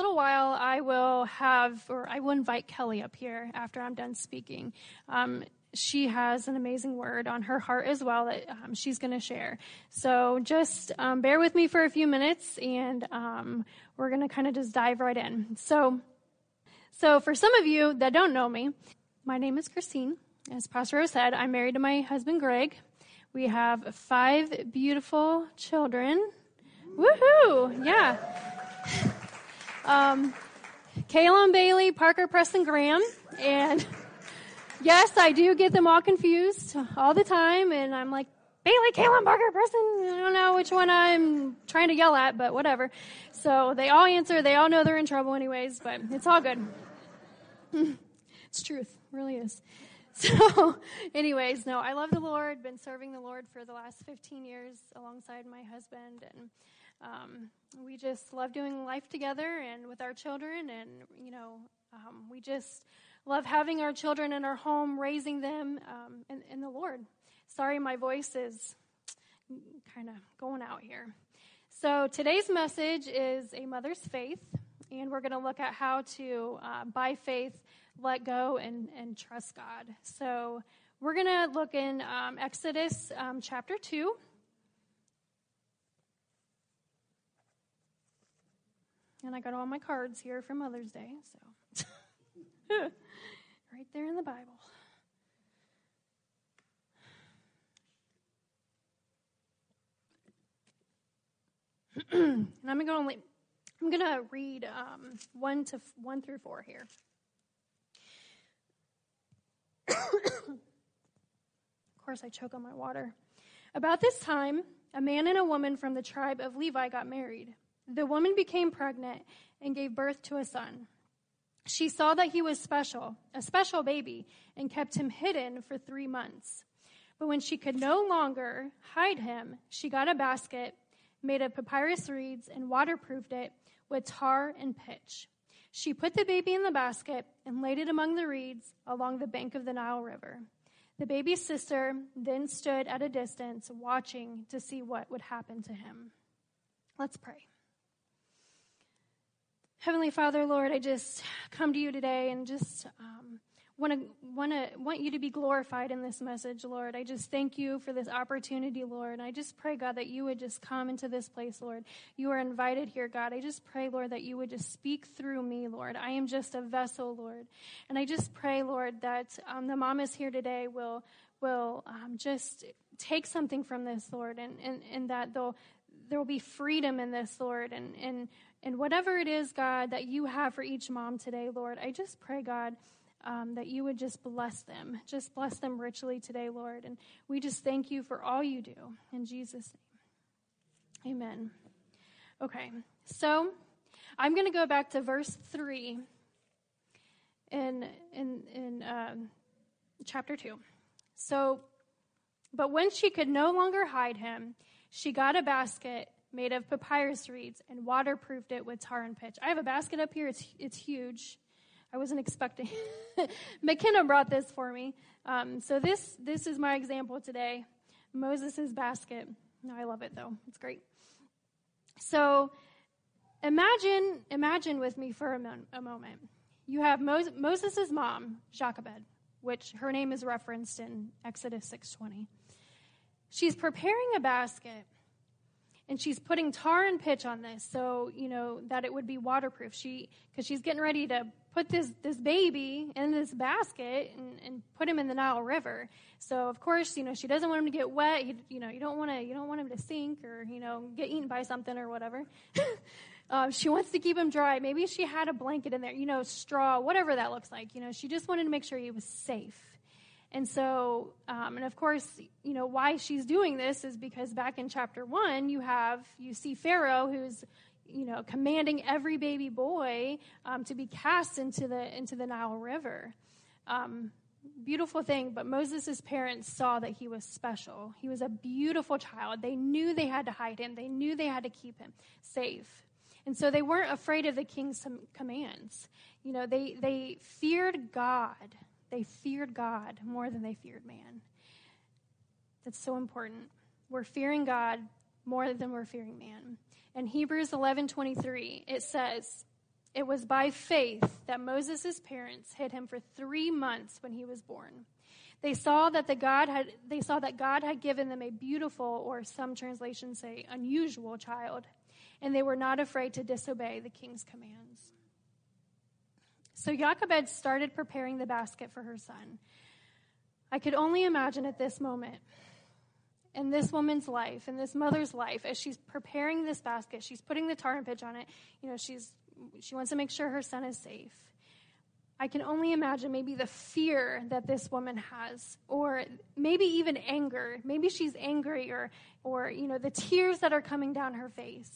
little while, I will have, or I will invite Kelly up here after I'm done speaking. Um, she has an amazing word on her heart as well that um, she's going to share. So just um, bear with me for a few minutes, and um, we're going to kind of just dive right in. So, so for some of you that don't know me, my name is Christine. As Pastor Rose said, I'm married to my husband Greg. We have five beautiful children. Woohoo! Yeah. Um, Kaylin Bailey, Parker Preston Graham, and yes, I do get them all confused all the time, and I'm like, Bailey, Kaylin, Parker, Preston. I don't know which one I'm trying to yell at, but whatever. So they all answer. They all know they're in trouble anyways, but it's all good. it's truth. Really is. So, anyways, no, I love the Lord. Been serving the Lord for the last 15 years alongside my husband, and um, we just love doing life together and with our children, and you know, um, we just love having our children in our home, raising them um, in, in the Lord. Sorry, my voice is kind of going out here. So today's message is a mother's faith, and we're going to look at how to, uh, by faith, let go and, and trust God. So we're going to look in um, Exodus um, chapter 2. And I got all my cards here for Mother's Day, so right there in the Bible. and I'm going to I'm going to read um, one to one through four here. of course, I choke on my water. About this time, a man and a woman from the tribe of Levi got married. The woman became pregnant and gave birth to a son. She saw that he was special, a special baby, and kept him hidden for three months. But when she could no longer hide him, she got a basket, made of papyrus reeds, and waterproofed it with tar and pitch. She put the baby in the basket and laid it among the reeds along the bank of the Nile River. The baby's sister then stood at a distance, watching to see what would happen to him. Let's pray. Heavenly Father, Lord, I just come to you today and just um, want to want to want you to be glorified in this message, Lord. I just thank you for this opportunity, Lord. And I just pray, God, that you would just come into this place, Lord. You are invited here, God. I just pray, Lord, that you would just speak through me, Lord. I am just a vessel, Lord, and I just pray, Lord, that um, the mamas here today will will um, just take something from this, Lord, and and and that they'll there will be freedom in this, Lord, and and and whatever it is, God, that you have for each mom today, Lord, I just pray, God um, that you would just bless them. Just bless them richly today, Lord. And we just thank you for all you do. In Jesus' name. Amen. Okay, so I'm going to go back to verse 3 in, in, in um, chapter 2. So, but when she could no longer hide him, she got a basket made of papyrus reeds and waterproofed it with tar and pitch. I have a basket up here, it's, it's huge. I wasn't expecting. McKenna brought this for me. Um, so this this is my example today. Moses' basket. No, I love it though. It's great. So imagine imagine with me for a, mo- a moment. You have Mos- Moses' mom, Jochebed, which her name is referenced in Exodus 6:20. She's preparing a basket and she's putting tar and pitch on this so you know that it would be waterproof. She because she's getting ready to put this this baby in this basket and, and put him in the nile river. So of course you know she doesn't want him to get wet. You, you know you don't want to you don't want him to sink or you know get eaten by something or whatever. Uh, she wants to keep him dry. Maybe she had a blanket in there you know straw whatever that looks like. You know she just wanted to make sure he was safe and so, um, and of course, you know, why she's doing this is because back in chapter one, you have, you see Pharaoh who's, you know, commanding every baby boy um, to be cast into the, into the Nile River. Um, beautiful thing, but Moses' parents saw that he was special. He was a beautiful child. They knew they had to hide him, they knew they had to keep him safe. And so they weren't afraid of the king's commands. You know, they, they feared God they feared God more than they feared man. That's so important. We're fearing God more than we're fearing man. In Hebrews 11:23, it says, It was by faith that Moses' parents hid him for three months when he was born. They saw that the God had they saw that God had given them a beautiful, or some translations say unusual child, and they were not afraid to disobey the king's commands. So Jochebed started preparing the basket for her son. I could only imagine at this moment, in this woman's life, in this mother's life, as she's preparing this basket, she's putting the tar and pitch on it. You know, she's she wants to make sure her son is safe. I can only imagine maybe the fear that this woman has, or maybe even anger. Maybe she's angry, or, or you know, the tears that are coming down her face.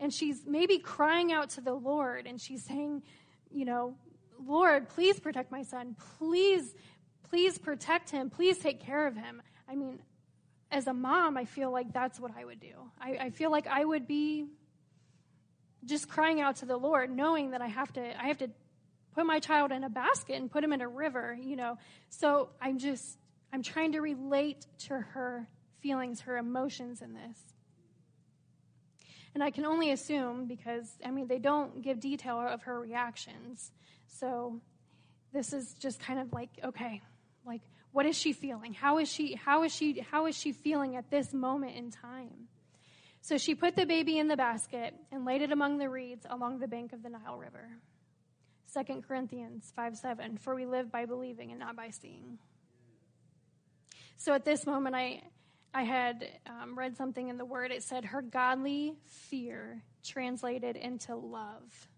And she's maybe crying out to the Lord, and she's saying, you know, Lord, please protect my son. Please, please protect him. Please take care of him. I mean, as a mom, I feel like that's what I would do. I, I feel like I would be just crying out to the Lord, knowing that I have to, I have to put my child in a basket and put him in a river, you know. So I'm just, I'm trying to relate to her feelings, her emotions in this. And I can only assume because, I mean, they don't give detail of her reactions. So this is just kind of like, okay, like, what is she feeling? How is she, how is she, how is she feeling at this moment in time? So she put the baby in the basket and laid it among the reeds along the bank of the Nile River. 2 Corinthians 5 7, for we live by believing and not by seeing. So at this moment, I, I had um, read something in the Word. It said, her godly fear translated into love.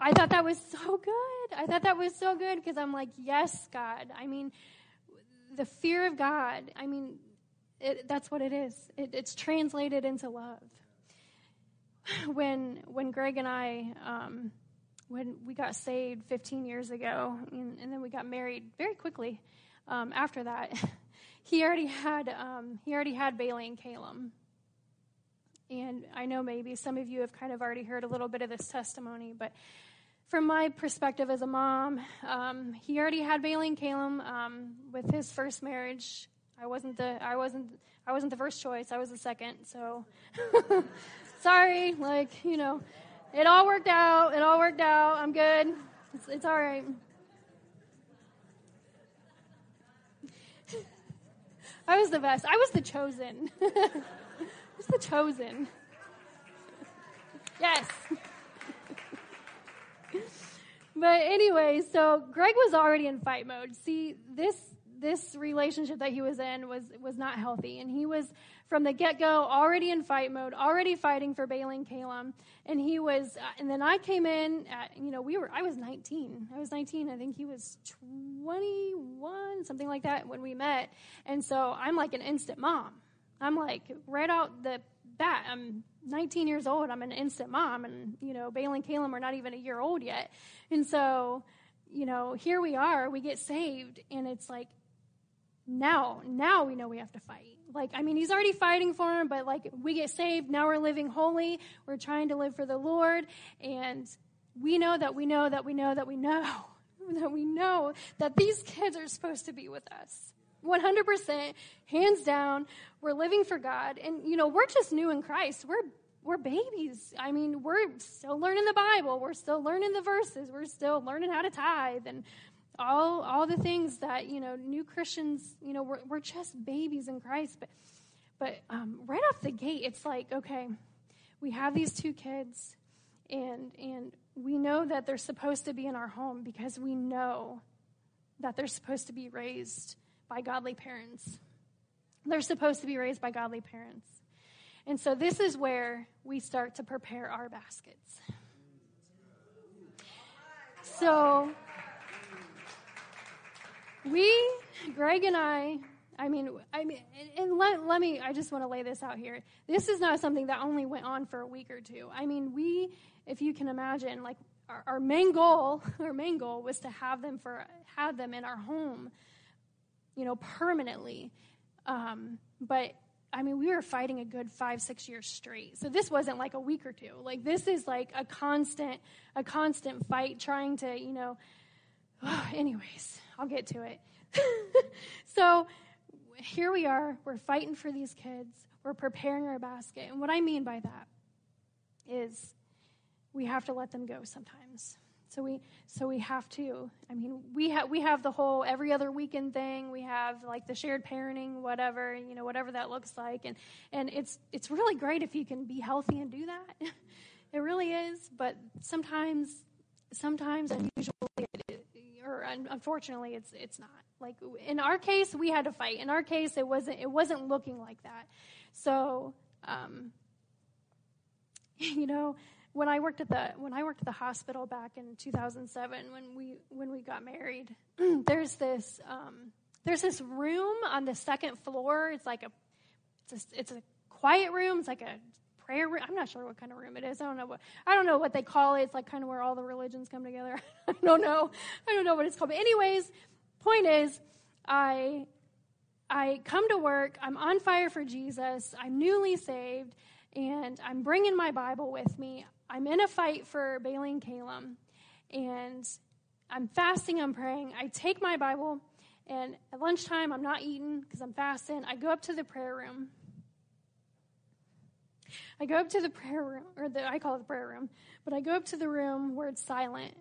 I thought that was so good. I thought that was so good because I'm like, yes, God. I mean, the fear of God, I mean, it, that's what it is. It, it's translated into love. When when Greg and I, um, when we got saved 15 years ago, and, and then we got married very quickly um, after that, he already had um, he already had Bailey and Caleb. And I know maybe some of you have kind of already heard a little bit of this testimony, but from my perspective as a mom, um, he already had Bailey and Caleb um, with his first marriage. I wasn't the I wasn't I wasn't the first choice. I was the second. So sorry, like you know, it all worked out. It all worked out. I'm good. It's, it's all right. I was the best. I was the chosen. I was the chosen. Yes. but anyway, so Greg was already in fight mode. See, this this relationship that he was in was was not healthy, and he was from the get go already in fight mode, already fighting for Bailey Calum, and he was. Uh, and then I came in. At, you know, we were. I was 19. I was 19. I think he was 21, something like that, when we met. And so I'm like an instant mom. I'm like right out the bat. I'm 19 years old. I'm an instant mom, and you know, Bailey and Caleb are not even a year old yet. And so, you know, here we are. We get saved, and it's like now, now we know we have to fight. Like, I mean, he's already fighting for him, but like, we get saved. Now we're living holy. We're trying to live for the Lord. And we know that we know that we know that we know that we know that these kids are supposed to be with us. 100%, hands down. We're living for God. And, you know, we're just new in Christ. We're we're babies. I mean, we're still learning the Bible. We're still learning the verses. We're still learning how to tithe and all all the things that you know new christians you know we're, we're just babies in christ. But but um, right off the gate it's like okay we have these two kids and and we know that they're supposed to be in our home because we know that they're supposed to be raised by godly parents. They're supposed to be raised by godly parents. And so this is where we start to prepare our baskets. So we, Greg and I, I mean, I mean, and let, let me, I just want to lay this out here. This is not something that only went on for a week or two. I mean, we, if you can imagine, like our, our main goal, our main goal was to have them for, have them in our home, you know, permanently. Um, but I mean, we were fighting a good five, six years straight. So this wasn't like a week or two. Like this is like a constant, a constant fight trying to, you know, anyways, I'll get to it. so here we are. We're fighting for these kids. We're preparing our basket. And what I mean by that is we have to let them go sometimes. So we so we have to. I mean, we have we have the whole every other weekend thing. We have like the shared parenting, whatever you know, whatever that looks like, and and it's it's really great if you can be healthy and do that. it really is. But sometimes, sometimes unusually, or unfortunately, it's it's not. Like in our case, we had to fight. In our case, it wasn't it wasn't looking like that. So, um, you know when I worked at the when I worked at the hospital back in 2007 when we when we got married, there's this um, there's this room on the second floor. It's like a it's a, it's a quiet room. It's like a prayer room. I'm not sure what kind of room it is. I don't know what I don't know what they call it. It's like kind of where all the religions come together. I don't know. I don't know what it's called. But anyways, point is, I I come to work. I'm on fire for Jesus. I'm newly saved, and I'm bringing my Bible with me. I'm in a fight for Bailey and Caleb, and I'm fasting, I'm praying. I take my Bible, and at lunchtime, I'm not eating because I'm fasting. I go up to the prayer room. I go up to the prayer room, or the, I call it the prayer room, but I go up to the room where it's silent,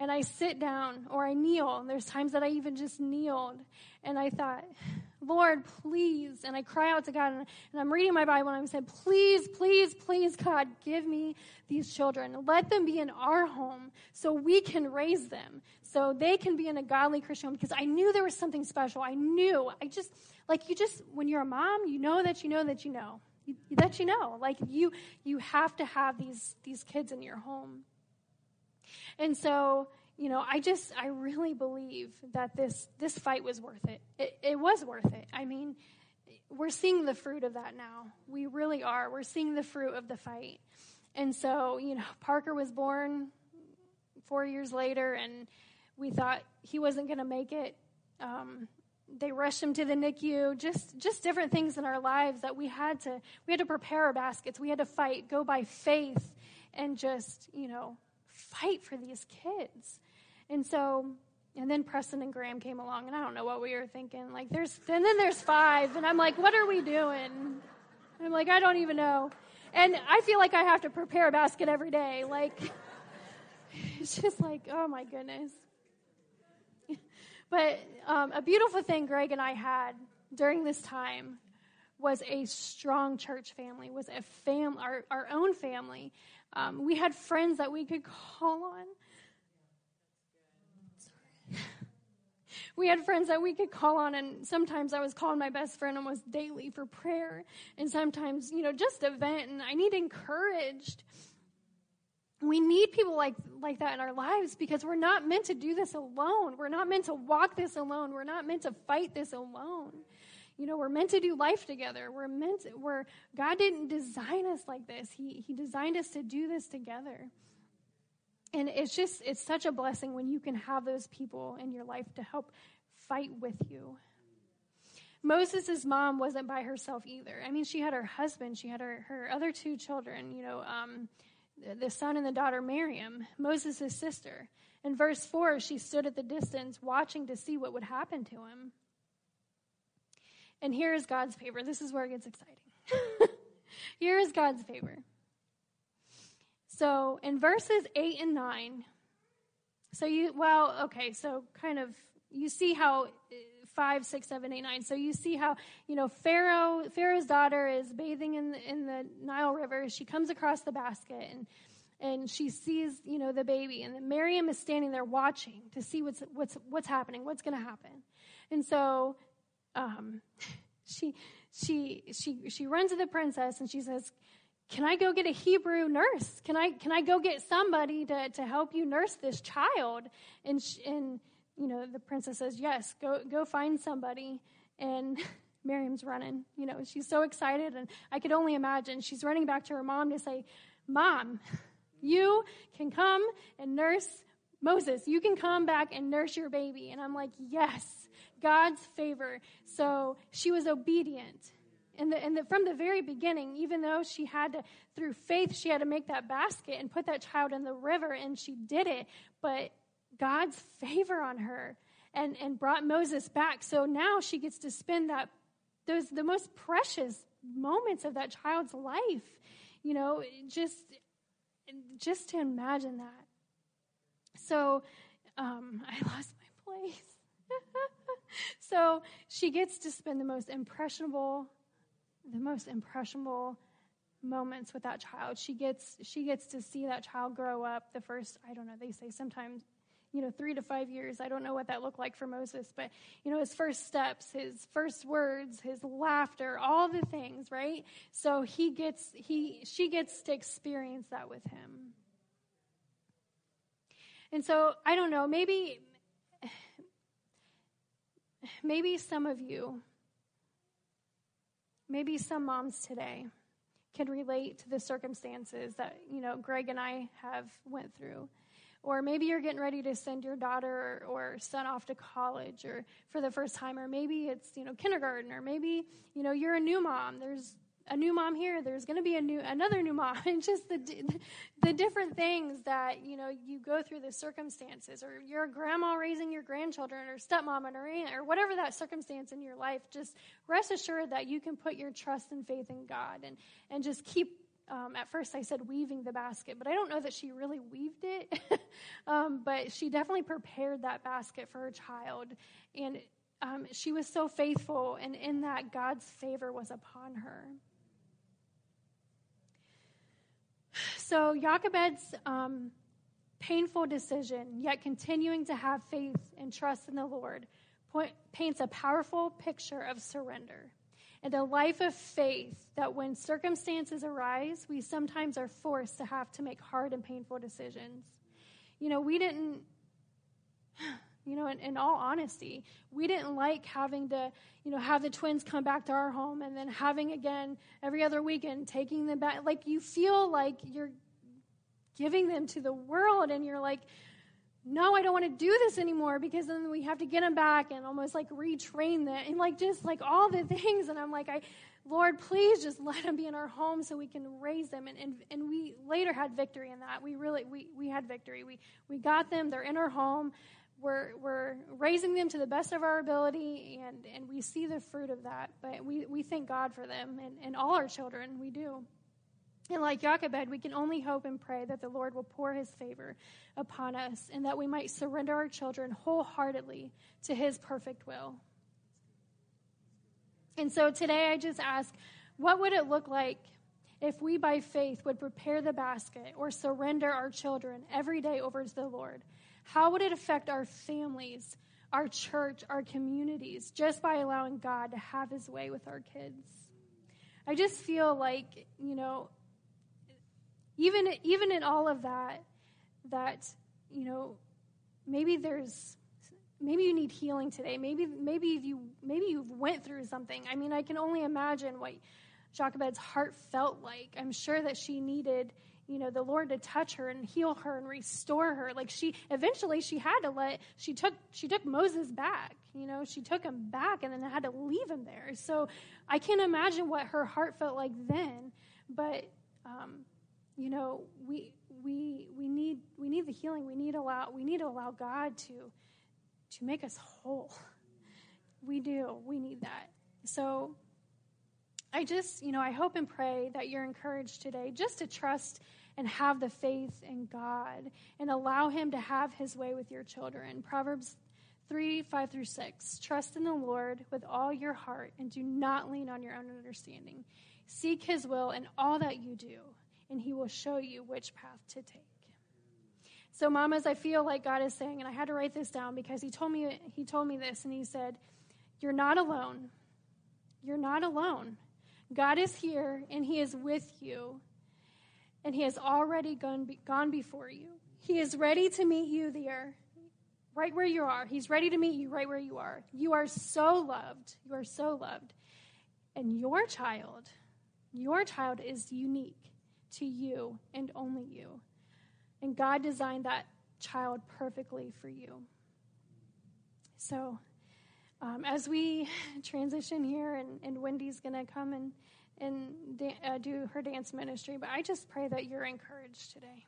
and I sit down or I kneel. And There's times that I even just kneeled, and I thought, Lord, please. And I cry out to God, and, and I'm reading my Bible, and I'm saying, please, please, please, God, give me these children. Let them be in our home so we can raise them, so they can be in a godly Christian home. Because I knew there was something special. I knew. I just, like, you just, when you're a mom, you know that you know that you know. That you know. Like, you, you have to have these, these kids in your home. And so, you know, I just, I really believe that this, this fight was worth it. it. It was worth it. I mean, we're seeing the fruit of that now. We really are. We're seeing the fruit of the fight. And so, you know, Parker was born four years later, and we thought he wasn't going to make it. Um, they rushed him to the NICU. Just, just different things in our lives that we had to, we had to prepare our baskets. We had to fight, go by faith, and just, you know, fight for these kids. And so, and then Preston and Graham came along, and I don't know what we were thinking. Like, there's, and then there's five, and I'm like, what are we doing? I'm like, I don't even know. And I feel like I have to prepare a basket every day. Like, it's just like, oh my goodness. But um, a beautiful thing Greg and I had during this time was a strong church family, was a fam, our, our own family. Um, we had friends that we could call on. we had friends that we could call on, and sometimes I was calling my best friend almost daily for prayer, and sometimes, you know, just a vent, and I need encouraged. We need people like, like that in our lives because we're not meant to do this alone. We're not meant to walk this alone. We're not meant to fight this alone. You know, we're meant to do life together. We're meant to, we're, God didn't design us like this. He, he designed us to do this together. And it's just, it's such a blessing when you can have those people in your life to help fight with you. Moses' mom wasn't by herself either. I mean, she had her husband, she had her, her other two children, you know, um, the son and the daughter Miriam, Moses' sister. In verse 4, she stood at the distance watching to see what would happen to him. And here is God's favor. This is where it gets exciting. here is God's favor. So in verses 8 and 9, so you, well, okay, so kind of, you see how five, six, seven, eight, nine. So you see how you know Pharaoh, Pharaoh's daughter is bathing in the, in the Nile River. She comes across the basket and and she sees you know the baby, and Miriam is standing there watching to see what's what's what's happening, what's going to happen. And so um, she she she she runs to the princess and she says, can I go get a Hebrew nurse? Can I, can I go get somebody to, to help you nurse this child? And, sh- and, you know, the princess says, yes, go, go find somebody. And Miriam's running, you know, she's so excited. And I could only imagine she's running back to her mom to say, mom, you can come and nurse Moses. You can come back and nurse your baby. And I'm like, yes, God's favor. So she was obedient and, the, and the, from the very beginning, even though she had to, through faith, she had to make that basket and put that child in the river, and she did it. But God's favor on her and, and brought Moses back. So now she gets to spend that those the most precious moments of that child's life. You know, just just to imagine that. So um, I lost my place. so she gets to spend the most impressionable, the most impressionable moments with that child. She gets she gets to see that child grow up the first, I don't know, they say sometimes you know, three to five years. I don't know what that looked like for Moses, but, you know, his first steps, his first words, his laughter, all the things, right? So he gets, he, she gets to experience that with him. And so, I don't know, maybe, maybe some of you, maybe some moms today, can relate to the circumstances that, you know, Greg and I have went through. Or maybe you're getting ready to send your daughter or, son off to college or for the first time, or maybe it's, you know, kindergarten, or maybe, you know, you're a new mom. There's a new mom here there's going to be a new another new mom and just the the different things that you know you go through the circumstances or you're a grandma raising your grandchildren or stepmom or aunt or whatever that circumstance in your life just rest assured that you can put your trust and faith in god and and just keep um, at first I said weaving the basket, but I don't know that she really weaved it. um, but she definitely prepared that basket for her child. And um, she was so faithful, and in that, God's favor was upon her. So Jochebed's um, painful decision, yet continuing to have faith and trust in the Lord, point, paints a powerful picture of surrender and a life of faith that when circumstances arise, we sometimes are forced to have to make hard and painful decisions. You know, we didn't, you know, in, in, all honesty, we didn't like having to, you know, have the twins come back to our home and then having again every other weekend, taking them back. Like you feel like you're giving them to the world and you're like, no, I don't want to do this anymore because then we have to get them back and almost like retrain them and like just like all the things. And I'm like, I, Lord, please just let them be in our home so we can raise them. And, and, and we later had victory in that. We really, we, we had victory. We, we got them. They're in our home. We're, we're raising them to the best of our ability and, and we see the fruit of that. But we, we thank God for them and, and all our children. We do. And like Jochebed, we can only hope and pray that the Lord will pour his favor upon us and that we might surrender our children wholeheartedly to his perfect will. And so today I just ask, what would it look like if we by faith would prepare the basket or surrender our children every day over to the Lord? How would it affect our families, our church, our communities, just by allowing God to have his way with our kids? I just feel like, you know, even even in all of that that you know maybe there's maybe you need healing today. Maybe maybe you maybe you've went through something. I mean i can only imagine what jochebed's heart felt like. I'm sure that she needed you know the lord to touch her and heal her and restore her. Like she eventually she had to let she took she took moses back you know she took him back and then had to leave him there. So i can't imagine what her heart felt like then but um, you know, we we we need we need the healing. We need allow we need to allow God to to make us whole. We do. We need that. So I just, you know, I hope and pray that you're encouraged today just to trust and have the faith in God and allow Him to have His way with your children. Proverbs 3 5 through 6. Trust in the Lord with all your heart and do not lean on your own understanding. Seek His will in all that you do and He will show you which path to take. So, mamas, I feel like God is saying, and I had to write this down because He told me He told me this, and He said, "You're not alone. You're not alone. God is here, and He is with you, and He has already gone gone before you. He is ready to meet you there." Right where you are. He's ready to meet you right where you are. You are so loved. You are so loved. And your child, your child is unique to you and only you. And God designed that child perfectly for you. So, um, as we transition here, and, and Wendy's going to come and, and da- uh, do her dance ministry, but I just pray that you're encouraged today.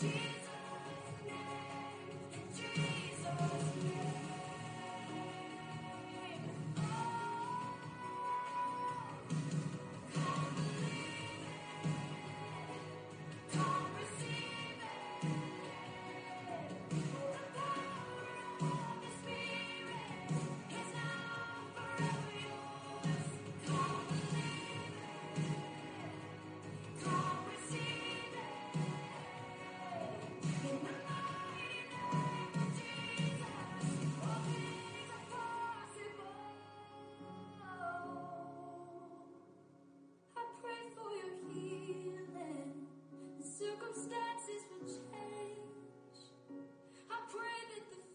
Jesus' name, Jesus'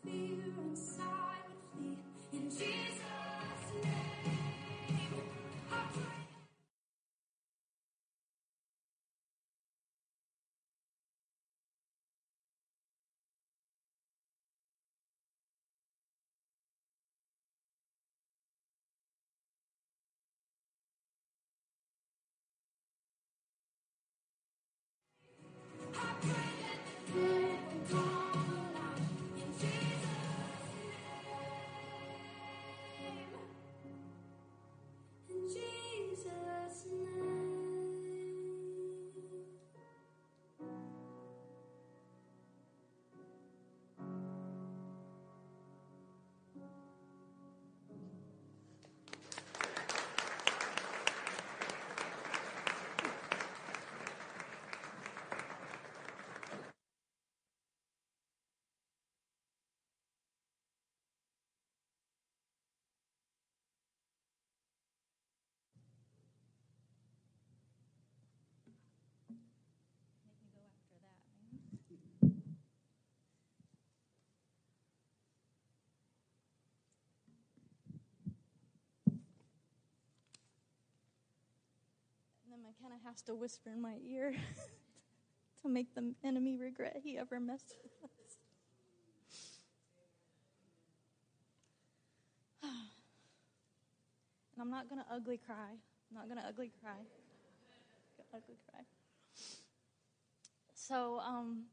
feel kind of has to whisper in my ear to make the enemy regret he ever messed with us. and I'm not going to ugly cry. I'm not going to ugly cry. ugly cry. So, um,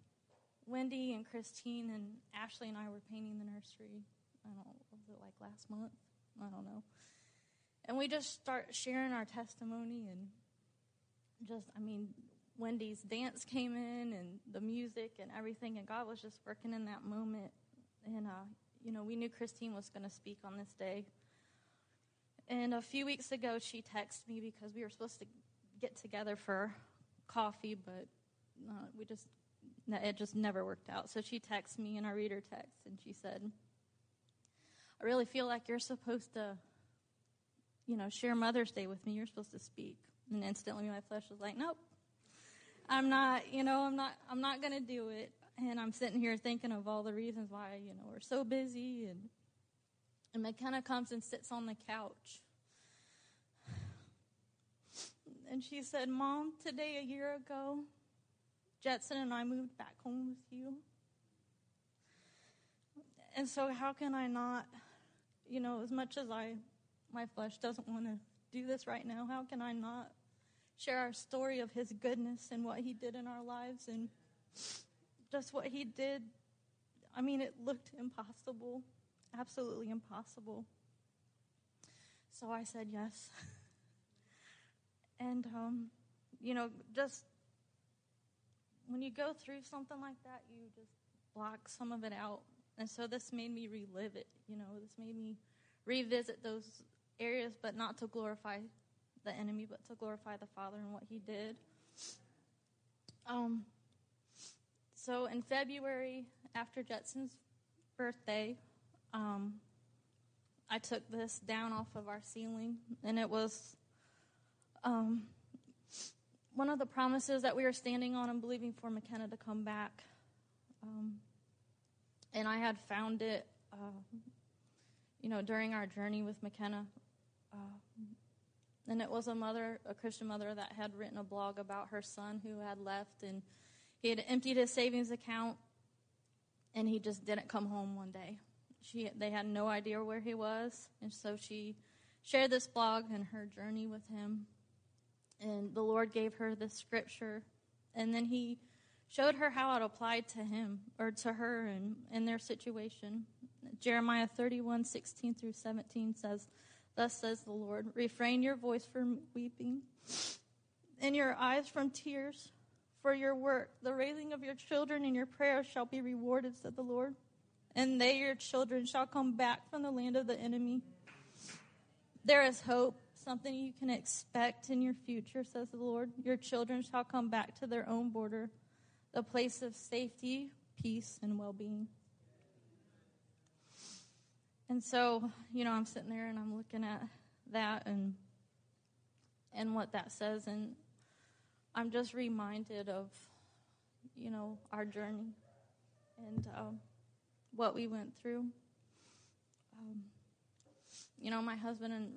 Wendy and Christine and Ashley and I were painting the nursery. I don't was it like last month? I don't know. And we just start sharing our testimony and just, I mean, Wendy's dance came in and the music and everything, and God was just working in that moment. And, uh, you know, we knew Christine was going to speak on this day. And a few weeks ago, she texted me because we were supposed to get together for coffee, but uh, we just, it just never worked out. So she texted me in our reader text, and she said, I really feel like you're supposed to, you know, share Mother's Day with me. You're supposed to speak. And instantly my flesh was like, nope, I'm not, you know, I'm not, I'm not going to do it. And I'm sitting here thinking of all the reasons why, you know, we're so busy. And, and McKenna comes and sits on the couch. And she said, Mom, today a year ago, Jetson and I moved back home with you. And so, how can I not, you know, as much as I, my flesh doesn't want to do this right now, how can I not share our story of his goodness and what he did in our lives and just what he did? I mean, it looked impossible, absolutely impossible. So I said yes. and, um, you know, just when you go through something like that, you just block some of it out. And so this made me relive it. You know, this made me revisit those areas, but not to glorify the enemy, but to glorify the Father and what He did. Um, so in February, after Jetson's birthday, um, I took this down off of our ceiling, and it was um, one of the promises that we were standing on and believing for McKenna to come back. Um, and I had found it, uh, you know, during our journey with McKenna. Uh, and it was a mother, a Christian mother, that had written a blog about her son who had left, and he had emptied his savings account, and he just didn't come home one day. She, they had no idea where he was, and so she shared this blog and her journey with him and the Lord gave her the scripture, and then He showed her how it applied to him or to her and in their situation. Jeremiah 31, 16 through 17 says, Thus says the Lord, refrain your voice from weeping and your eyes from tears for your work. The raising of your children and your prayers shall be rewarded, said the Lord. And they, your children, shall come back from the land of the enemy. There is hope something you can expect in your future, says the Lord. Your children shall come back to their own border, the place of safety, peace, and well being. And so, you know, I'm sitting there and I'm looking at that and and what that says and I'm just reminded of you know our journey and um, what we went through. Um, you know, my husband and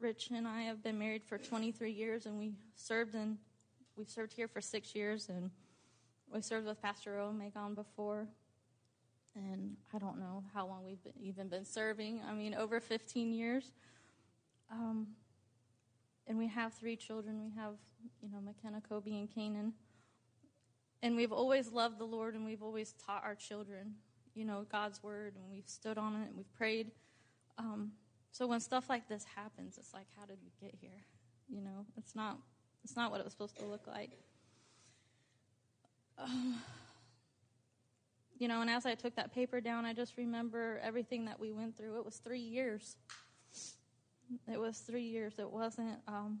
Rich and I have been married for 23 years, and we served in we've served here for six years, and we served with Pastor O Megan before, and I don't know how long we've been, even been serving. I mean, over 15 years. Um, and we have three children. We have, you know, McKenna, Kobe, and Canaan. And we've always loved the Lord, and we've always taught our children, you know, God's word, and we've stood on it, and we've prayed. Um, so when stuff like this happens, it's like, how did we get here? You know, it's not it's not what it was supposed to look like. Um, you know, and as I took that paper down, I just remember everything that we went through. It was three years. It was three years. It wasn't um,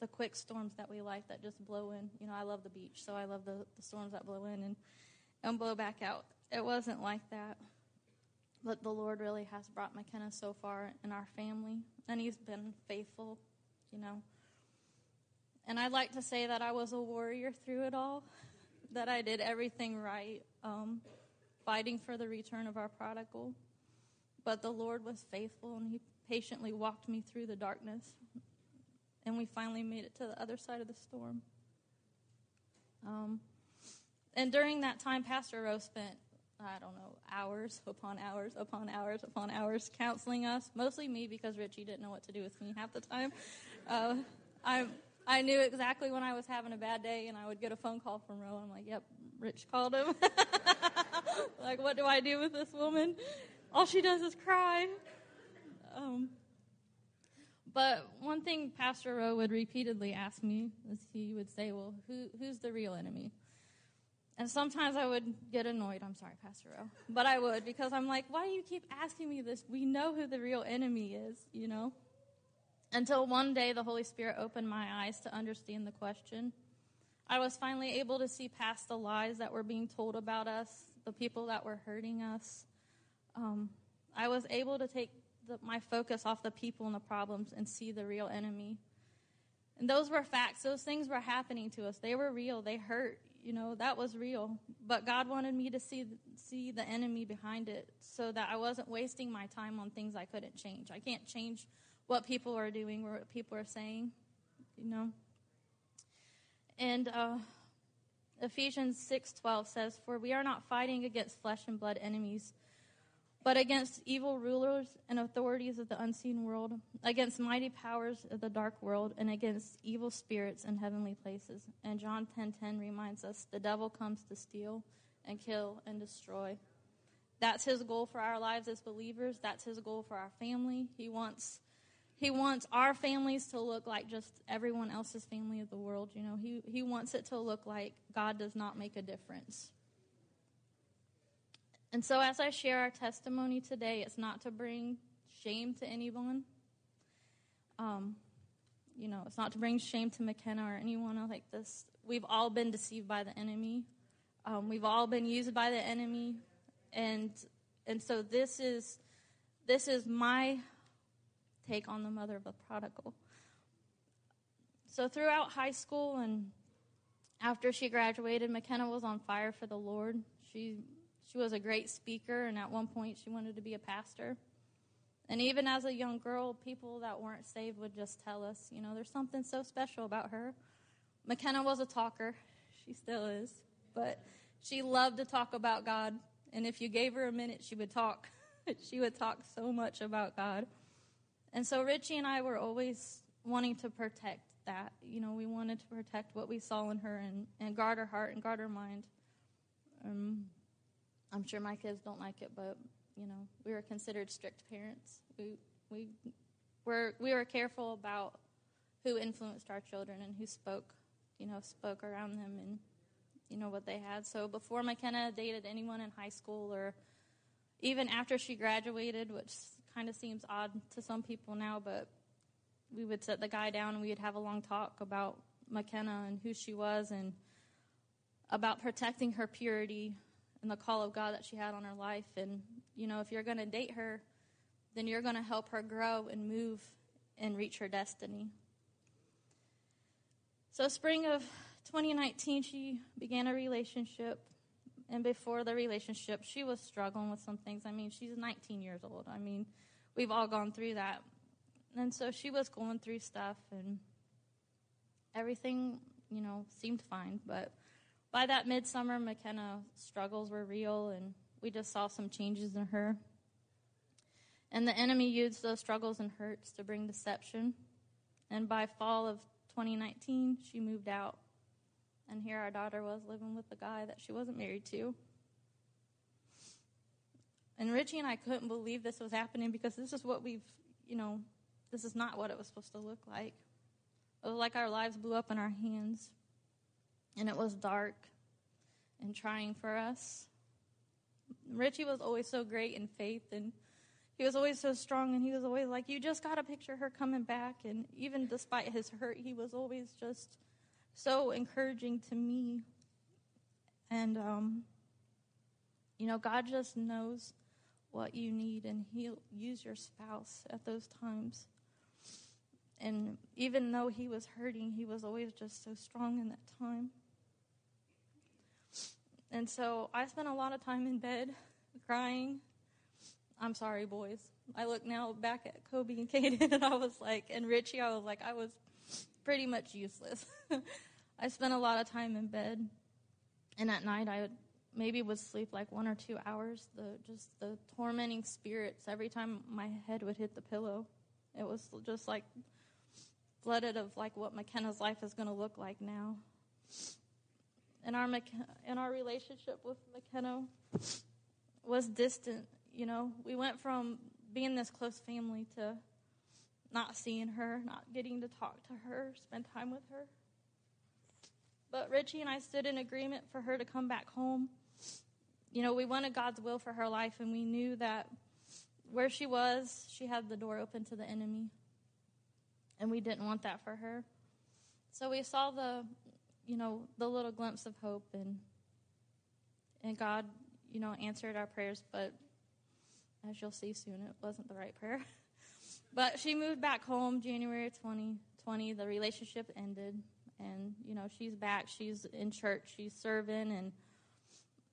the quick storms that we like that just blow in. You know, I love the beach, so I love the, the storms that blow in and, and blow back out. It wasn't like that. But the Lord really has brought McKenna so far in our family, and He's been faithful, you know. And I'd like to say that I was a warrior through it all, that I did everything right, um, fighting for the return of our prodigal. But the Lord was faithful, and He patiently walked me through the darkness, and we finally made it to the other side of the storm. Um, and during that time, Pastor Rose spent I don't know, hours upon hours upon hours upon hours counseling us. Mostly me because Richie didn't know what to do with me half the time. Uh, I I knew exactly when I was having a bad day, and I would get a phone call from Ro. I'm like, "Yep, Rich called him. like, what do I do with this woman? All she does is cry." Um, but one thing Pastor Rowe would repeatedly ask me is he would say, "Well, who, who's the real enemy?" And sometimes I would get annoyed. I'm sorry, Pastor O. But I would because I'm like, why do you keep asking me this? We know who the real enemy is, you know? Until one day the Holy Spirit opened my eyes to understand the question. I was finally able to see past the lies that were being told about us, the people that were hurting us. Um, I was able to take the, my focus off the people and the problems and see the real enemy. And those were facts. Those things were happening to us. They were real. They hurt. You know, that was real. But God wanted me to see see the enemy behind it so that I wasn't wasting my time on things I couldn't change. I can't change what people are doing or what people are saying, you know. And uh, Ephesians 6:12 says, "For we are not fighting against flesh and blood enemies, but against evil rulers and authorities of the unseen world, against mighty powers of the dark world, and against evil spirits in heavenly places." And John 10:10 reminds us, "The devil comes to steal and kill and destroy." That's his goal for our lives as believers. That's his goal for our family. He wants he wants our families to look like just everyone else's family of the world. You know, he, he wants it to look like God does not make a difference. And so, as I share our testimony today, it's not to bring shame to anyone. Um, you know, it's not to bring shame to McKenna or anyone like this. We've all been deceived by the enemy. Um, we've all been used by the enemy, and and so this is this is my take on the mother of the prodigal. So throughout high school and after she graduated, McKenna was on fire for the Lord. She she was a great speaker, and at one point she wanted to be a pastor. And even as a young girl, people that weren't saved would just tell us, you know, there's something so special about her. McKenna was a talker. She still is. But she loved to talk about God. And if you gave her a minute, she would talk. she would talk so much about God. And so Richie and I were always wanting to protect that. You know, we wanted to protect what we saw in her and, and guard her heart and guard her mind. Um, I'm sure my kids don't like it, but you know, we were considered strict parents. We we were we were careful about who influenced our children and who spoke, you know, spoke around them and you know what they had. So before McKenna dated anyone in high school or even after she graduated, which kind of seems odd to some people now, but we would sit the guy down and we would have a long talk about McKenna and who she was and about protecting her purity and the call of God that she had on her life. And, you know, if you're going to date her, then you're going to help her grow and move and reach her destiny. So, spring of 2019, she began a relationship. And before the relationship, she was struggling with some things. I mean, she's 19 years old. I mean, we've all gone through that. And so she was going through stuff, and everything, you know, seemed fine. But by that midsummer, McKenna struggles were real, and we just saw some changes in her. And the enemy used those struggles and hurts to bring deception. And by fall of 2019, she moved out. And here our daughter was living with a guy that she wasn't married to. And Richie and I couldn't believe this was happening because this is what we've, you know, this is not what it was supposed to look like. It was like our lives blew up in our hands. And it was dark and trying for us. Richie was always so great in faith and he was always so strong and he was always like, You just got to picture her coming back. And even despite his hurt, he was always just so encouraging to me. And, um, you know, God just knows what you need, and He'll use your spouse at those times. And even though he was hurting, he was always just so strong in that time. And so I spent a lot of time in bed crying. I'm sorry, boys. I look now back at Kobe and Kaden, and I was like, and Richie, I was like, I was pretty much useless. I spent a lot of time in bed, and at night I would maybe would sleep like one or two hours. The just the tormenting spirits every time my head would hit the pillow. It was just like flooded of like what McKenna's life is going to look like now. And our and our relationship with McKenna was distant. You know, we went from being this close family to not seeing her, not getting to talk to her, spend time with her. But Richie and I stood in agreement for her to come back home you know, we wanted God's will for her life, and we knew that where she was, she had the door open to the enemy. And we didn't want that for her. So we saw the, you know, the little glimpse of hope, and and God, you know, answered our prayers, but as you'll see soon, it wasn't the right prayer. But she moved back home January 2020. The relationship ended, and you know she's back. She's in church. She's serving, and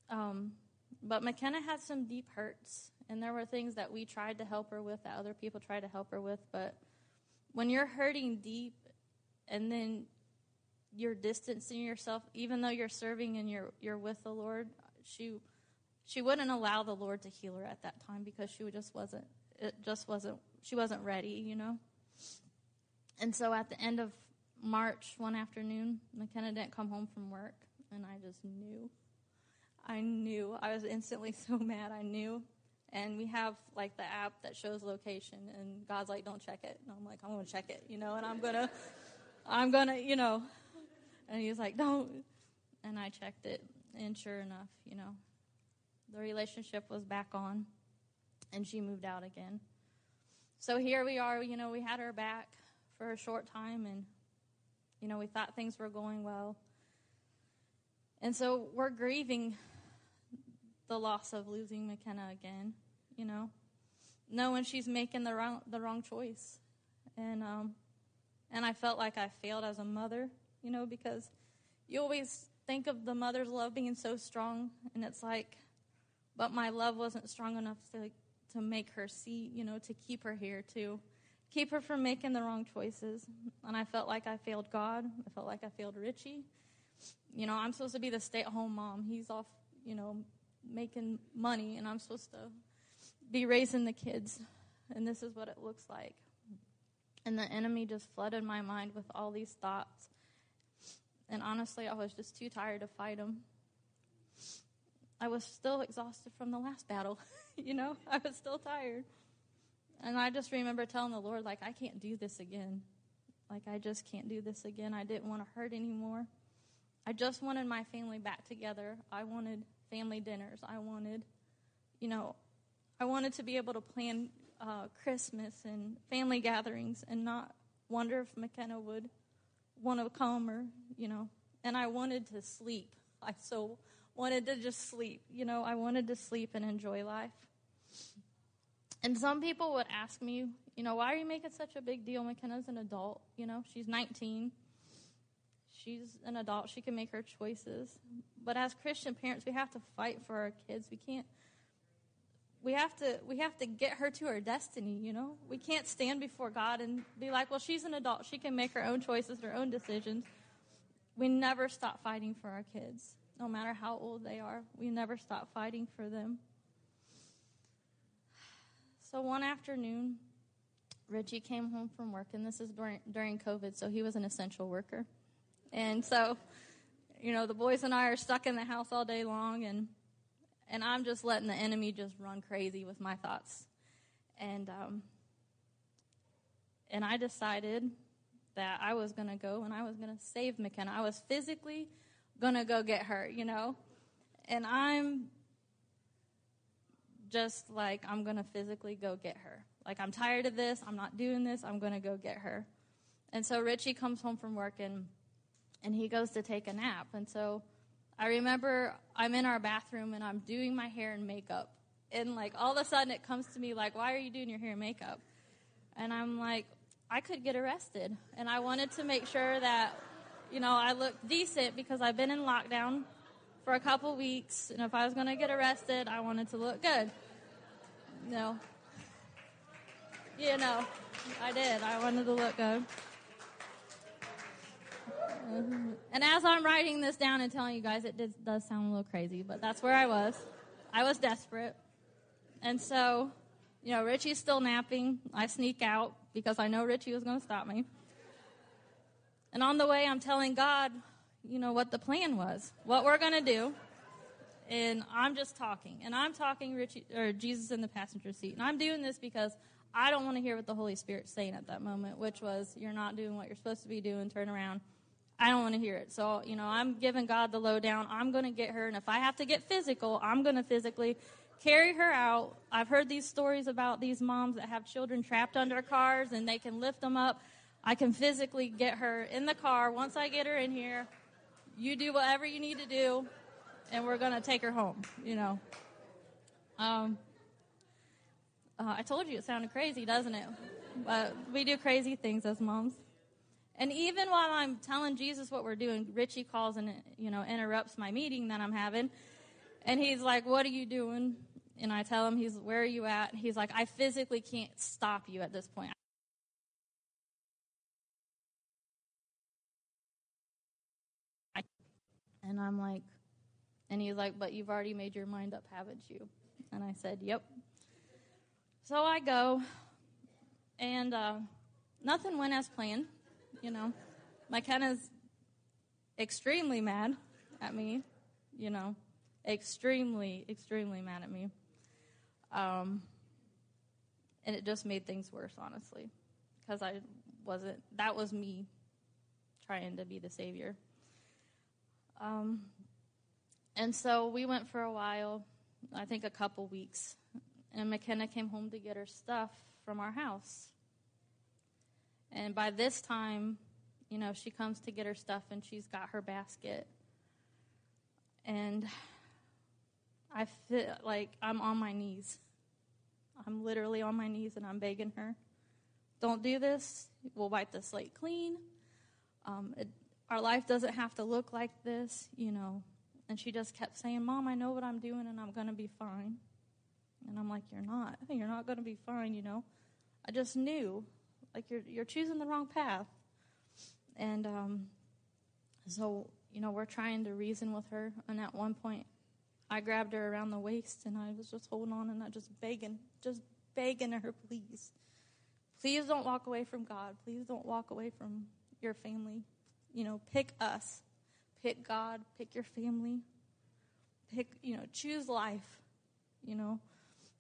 um, but McKenna had some deep hurts, and there were things that we tried to help her with that other people tried to help her with. But when you're hurting deep, and then you're distancing yourself, even though you're serving and you're you're with the Lord, she she wouldn't allow the Lord to heal her at that time because she just wasn't it just wasn't she wasn't ready, you know. And so at the end of March, one afternoon, McKenna didn't come home from work, and I just knew. I knew. I was instantly so mad. I knew. And we have like the app that shows location, and God's like, "Don't check it." And I'm like, "I'm gonna check it," you know, and I'm gonna, I'm gonna, you know. And he's like, "Don't." And I checked it, and sure enough, you know, the relationship was back on, and she moved out again. So here we are, you know, we had her back for a short time, and, you know, we thought things were going well. And so we're grieving the loss of losing McKenna again, you know, knowing she's making the wrong, the wrong choice. And, um, and I felt like I failed as a mother, you know, because you always think of the mother's love being so strong, and it's like, but my love wasn't strong enough to to make her see, you know, to keep her here, to keep her from making the wrong choices. And I felt like I failed God. I felt like I failed Richie. You know, I'm supposed to be the stay at home mom. He's off, you know, making money, and I'm supposed to be raising the kids. And this is what it looks like. And the enemy just flooded my mind with all these thoughts. And honestly, I was just too tired to fight them. I was still exhausted from the last battle. you know, I was still tired. And I just remember telling the Lord, like, I can't do this again. Like, I just can't do this again. I didn't want to hurt anymore. I just wanted my family back together. I wanted family dinners. I wanted, you know, I wanted to be able to plan uh, Christmas and family gatherings and not wonder if McKenna would want to come or, you know, and I wanted to sleep. I so wanted to just sleep. You know, I wanted to sleep and enjoy life. And some people would ask me, you know, why are you making such a big deal? McKenna's an adult. You know, she's 19. She's an adult. She can make her choices. But as Christian parents, we have to fight for our kids. We can't. We have to we have to get her to her destiny, you know? We can't stand before God and be like, "Well, she's an adult. She can make her own choices, her own decisions." We never stop fighting for our kids no matter how old they are. We never stop fighting for them. So one afternoon, Richie came home from work, and this is during, during COVID, so he was an essential worker. And so, you know, the boys and I are stuck in the house all day long, and and I'm just letting the enemy just run crazy with my thoughts. And um, and I decided that I was going to go and I was going to save McKenna. I was physically gonna go get her, you know? And I'm just like, I'm gonna physically go get her. Like, I'm tired of this. I'm not doing this. I'm gonna go get her. And so Richie comes home from work and, and he goes to take a nap. And so I remember I'm in our bathroom and I'm doing my hair and makeup. And like all of a sudden it comes to me like, why are you doing your hair and makeup? And I'm like, I could get arrested. And I wanted to make sure that you know, I look decent because I've been in lockdown for a couple weeks, and if I was going to get arrested, I wanted to look good. You know, you know, I did. I wanted to look good. Mm-hmm. And as I'm writing this down and telling you guys, it did, does sound a little crazy, but that's where I was. I was desperate. And so, you know, Richie's still napping. I sneak out because I know Richie was going to stop me. And on the way, I'm telling God, you know, what the plan was, what we're going to do. And I'm just talking. And I'm talking Richie, or Jesus in the passenger seat. And I'm doing this because I don't want to hear what the Holy Spirit's saying at that moment, which was, you're not doing what you're supposed to be doing, turn around. I don't want to hear it. So, you know, I'm giving God the lowdown. I'm going to get her. And if I have to get physical, I'm going to physically carry her out. I've heard these stories about these moms that have children trapped under cars and they can lift them up. I can physically get her in the car. Once I get her in here, you do whatever you need to do, and we're going to take her home, you know. Um, uh, I told you it sounded crazy, doesn't it? but we do crazy things as moms. And even while I'm telling Jesus what we're doing, Richie calls and you know interrupts my meeting that I'm having, and he's like, "What are you doing?" And I tell him, "He's where are you at?" And He's like, "I physically can't stop you at this point." And I'm like, and he's like, "But you've already made your mind up, haven't you?" And I said, "Yep." So I go, and uh, nothing went as planned. You know, My McKenna's extremely mad at me. You know, extremely, extremely mad at me. Um, and it just made things worse, honestly, because I wasn't. That was me trying to be the savior. Um, and so we went for a while, I think a couple weeks, and McKenna came home to get her stuff from our house. And by this time, you know, she comes to get her stuff and she's got her basket. And I feel like I'm on my knees. I'm literally on my knees and I'm begging her, don't do this. We'll wipe the slate clean. Um, it, our life doesn't have to look like this, you know. And she just kept saying, Mom, I know what I'm doing and I'm going to be fine. And I'm like, You're not. You're not going to be fine, you know. I just knew, like, you're, you're choosing the wrong path. And um, so, you know, we're trying to reason with her. And at one point, I grabbed her around the waist and I was just holding on and I just begging, just begging her, please. Please don't walk away from God. Please don't walk away from your family. You know, pick us. Pick God. Pick your family. Pick, you know, choose life, you know.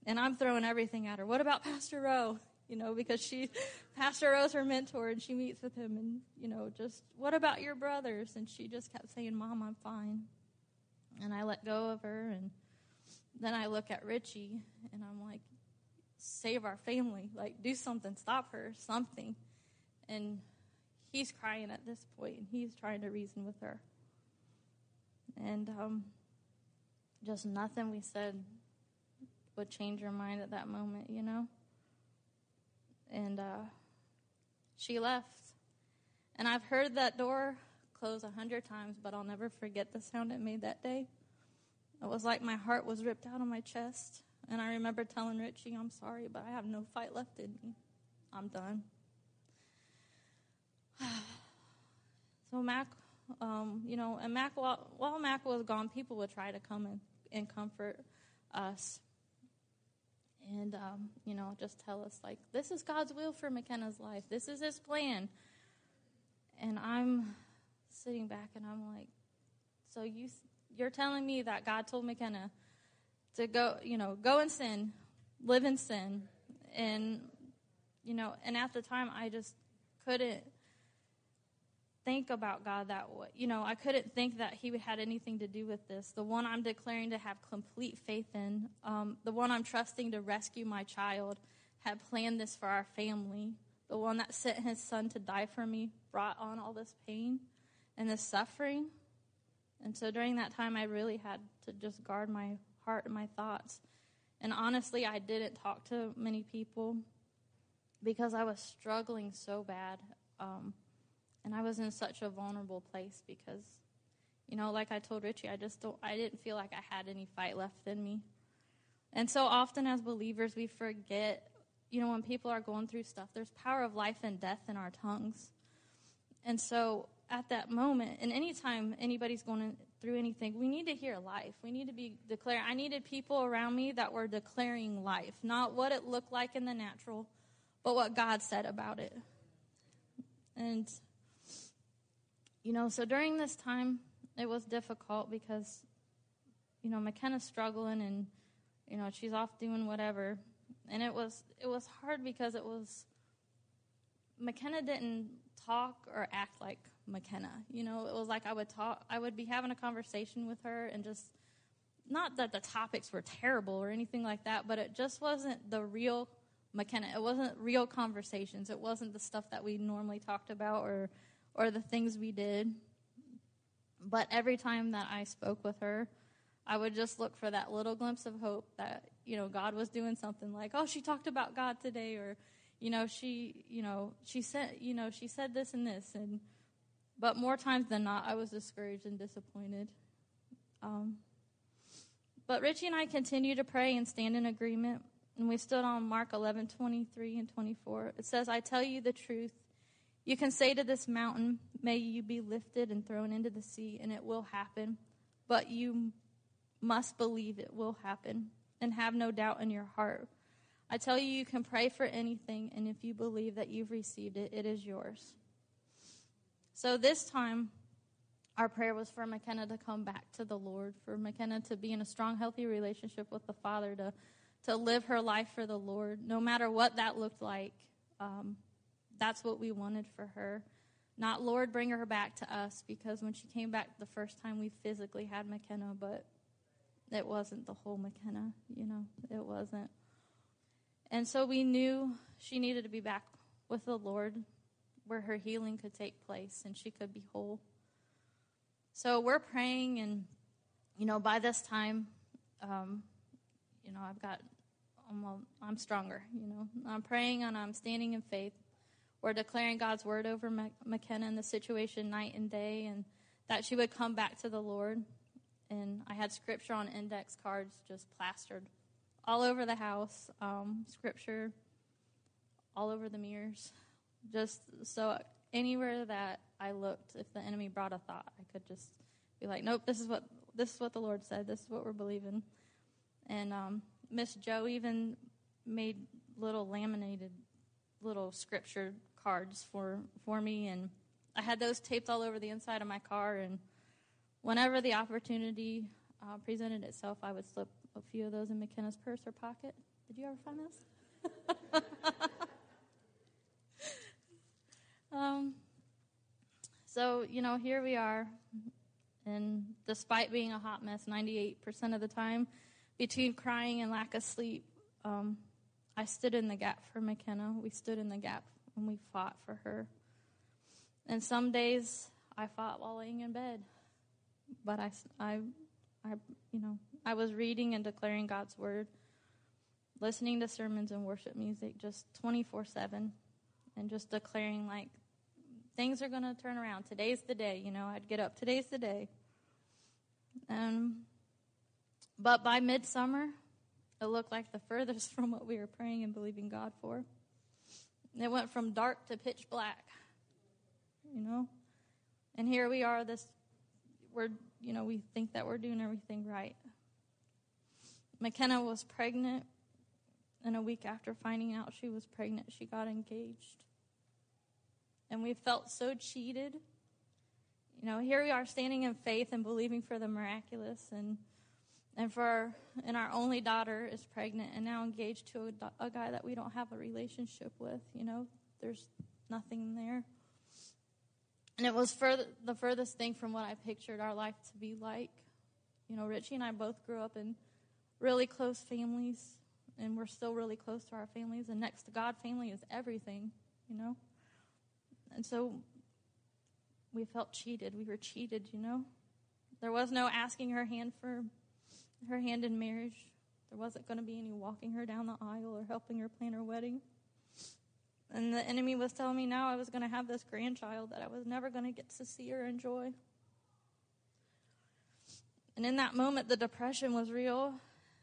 And I'm throwing everything at her. What about Pastor Rowe? You know, because she, Pastor Rowe's her mentor and she meets with him and, you know, just, what about your brothers? And she just kept saying, Mom, I'm fine. And I let go of her. And then I look at Richie and I'm like, save our family. Like, do something. Stop her. Something. And he's crying at this point and he's trying to reason with her. And um, just nothing we said would change her mind at that moment, you know? And uh, she left. And I've heard that door close a hundred times, but I'll never forget the sound it made that day. It was like my heart was ripped out of my chest. And I remember telling Richie, I'm sorry, but I have no fight left in me. I'm done. so Mac, um, you know, and Mac, while, while Mac was gone, people would try to come and, and comfort us. And, um, you know, just tell us, like, this is God's will for McKenna's life. This is his plan. And I'm sitting back and I'm like, so you, you're telling me that God told McKenna to go, you know, go and sin, live in sin. And, you know, and at the time I just couldn't think about God that way. You know, I couldn't think that He had anything to do with this. The one I'm declaring to have complete faith in, um, the one I'm trusting to rescue my child, had planned this for our family. The one that sent His Son to die for me brought on all this pain and this suffering. And so during that time, I really had to just guard my heart and my thoughts. And honestly, I didn't talk to many people because I was struggling so bad. Um, and I was in such a vulnerable place because, you know, like I told Richie, I just don't, I didn't feel like I had any fight left in me. And so often as believers, we forget, you know, when people are going through stuff, there's power of life and death in our tongues. And so at that moment, and anytime anybody's going through anything, we need to hear life. We need to be declaring. I needed people around me that were declaring life, not what it looked like in the natural, but what God said about it. And you know, so during this time, it was difficult because, you know, McKenna's struggling and, you know, she's off doing whatever. And it was, it was hard because it was, McKenna didn't talk or act like McKenna. You know, it was like I would talk, I would be having a conversation with her and just, not that the topics were terrible or anything like that, but it just wasn't the real McKenna. It wasn't real conversations. It wasn't the stuff that we normally talked about or or the things we did. But every time that I spoke with her, I would just look for that little glimpse of hope that, you know, God was doing something like, oh, she talked about God today, or, you know, she, you know, she said, you know, she said this and this, and but more times than not, I was discouraged and disappointed. Um, but Richie and I continue to pray and stand in agreement. And we stood on Mark 11, 23 and 24. It says, I tell you the truth. You can say to this mountain, May you be lifted and thrown into the sea, and it will happen. But you must believe it will happen and have no doubt in your heart. I tell you, you can pray for anything, and if you believe that you've received it, it is yours. So this time, our prayer was for McKenna to come back to the Lord, for McKenna to be in a strong, healthy relationship with the Father, to, to live her life for the Lord, no matter what that looked like. Um, that's what we wanted for her. Not, Lord, bring her back to us, because when she came back the first time, we physically had McKenna, but it wasn't the whole McKenna, you know, it wasn't. And so we knew she needed to be back with the Lord where her healing could take place and she could be whole. So we're praying, and, you know, by this time, um, you know, I've got, I'm, I'm stronger, you know. I'm praying and I'm standing in faith. We're declaring God's word over McKenna in the situation night and day, and that she would come back to the Lord. And I had scripture on index cards just plastered all over the house, um, scripture all over the mirrors. Just so anywhere that I looked, if the enemy brought a thought, I could just be like, "Nope, this is what this is what the Lord said. This is what we're believing." And um, Miss Joe even made little laminated little scripture cards for for me, and I had those taped all over the inside of my car. And whenever the opportunity uh, presented itself, I would slip a few of those in McKenna's purse or pocket. Did you ever find those? um, so, you know, here we are. And despite being a hot mess 98% of the time, between crying and lack of sleep, um, I stood in the gap for McKenna. We stood in the gap and we fought for her. And some days I fought while laying in bed. But I, I, I, you know, I was reading and declaring God's word, listening to sermons and worship music just 24 7, and just declaring, like, things are going to turn around. Today's the day, you know, I'd get up, today's the day. Um, but by midsummer, it looked like the furthest from what we were praying and believing God for. It went from dark to pitch black, you know? And here we are, this, we're, you know, we think that we're doing everything right. McKenna was pregnant, and a week after finding out she was pregnant, she got engaged and we felt so cheated. You know, here we are standing in faith and believing for the miraculous, and and for and our only daughter is pregnant and now engaged to a, a guy that we don't have a relationship with. You know, there's nothing there. And it was the furthest thing from what I pictured our life to be like. You know, Richie and I both grew up in really close families, and we're still really close to our families. And next to God, family is everything, you know? And so we felt cheated. We were cheated, you know. There was no asking her hand for her hand in marriage. There wasn't going to be any walking her down the aisle or helping her plan her wedding. And the enemy was telling me now I was going to have this grandchild that I was never going to get to see or enjoy. And in that moment, the depression was real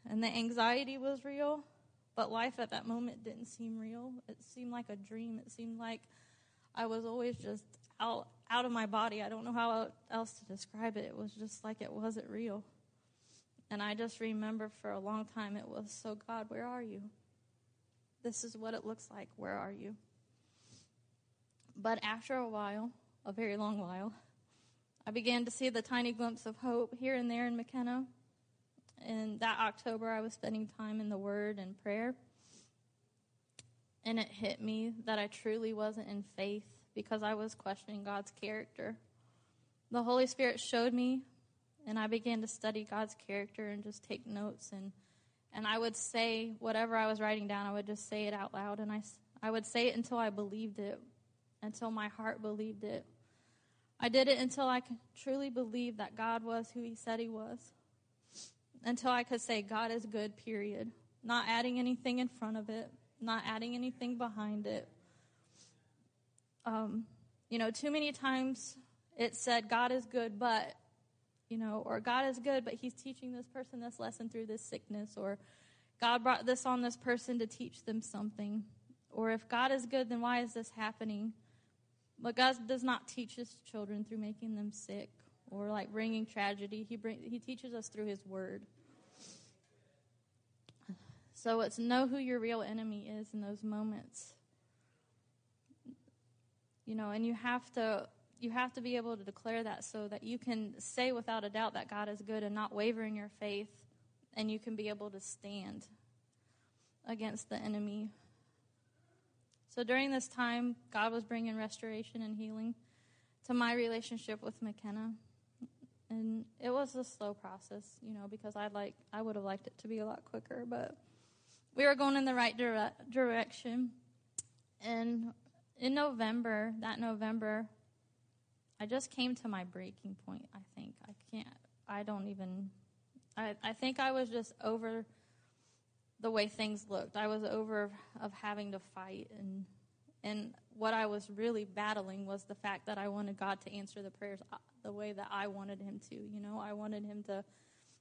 and the anxiety was real, but life at that moment didn't seem real. It seemed like a dream. It seemed like I was always just out out of my body. I don't know how else to describe it. It was just like it wasn't real. And I just remember for a long time it was, so God, where are you? This is what it looks like. Where are you? But after a while, a very long while, I began to see the tiny glimpse of hope here and there in McKenna. And that October, I was spending time in the Word and prayer. And it hit me that I truly wasn't in faith because I was questioning God's character. The Holy Spirit showed me, and I began to study God's character and just take notes. And, and I would say whatever I was writing down, I would just say it out loud. And I, I would say it until I believed it, until my heart believed it. I did it until I truly believe that God was who He said He was. Until I could say, God is good, period. Not adding anything in front of it, not adding anything behind it. Um, you know, too many times it said God is good, but you know, or God is good, but He's teaching this person this lesson through this sickness, or God brought this on this person to teach them something. Or if God is good, then why is this happening? But God does not teach His children through making them sick or like bringing tragedy. He bring, He teaches us through His Word. So it's know who your real enemy is in those moments. You know, and you have to you have to be able to declare that so that you can say without a doubt that God is good and not waver in your faith and you can be able to stand against the enemy. So during this time, God was bringing restoration and healing to my relationship with McKenna. And it was a slow process, you know, because I'd like I would have liked it to be a lot quicker, but we were going in the right dire- direction. And in November, that November, I just came to my breaking point, I think. I can't I don't even I, I think I was just over the way things looked. I was over of having to fight and and what I was really battling was the fact that I wanted God to answer the prayers uh, the way that I wanted him to. You know, I wanted him to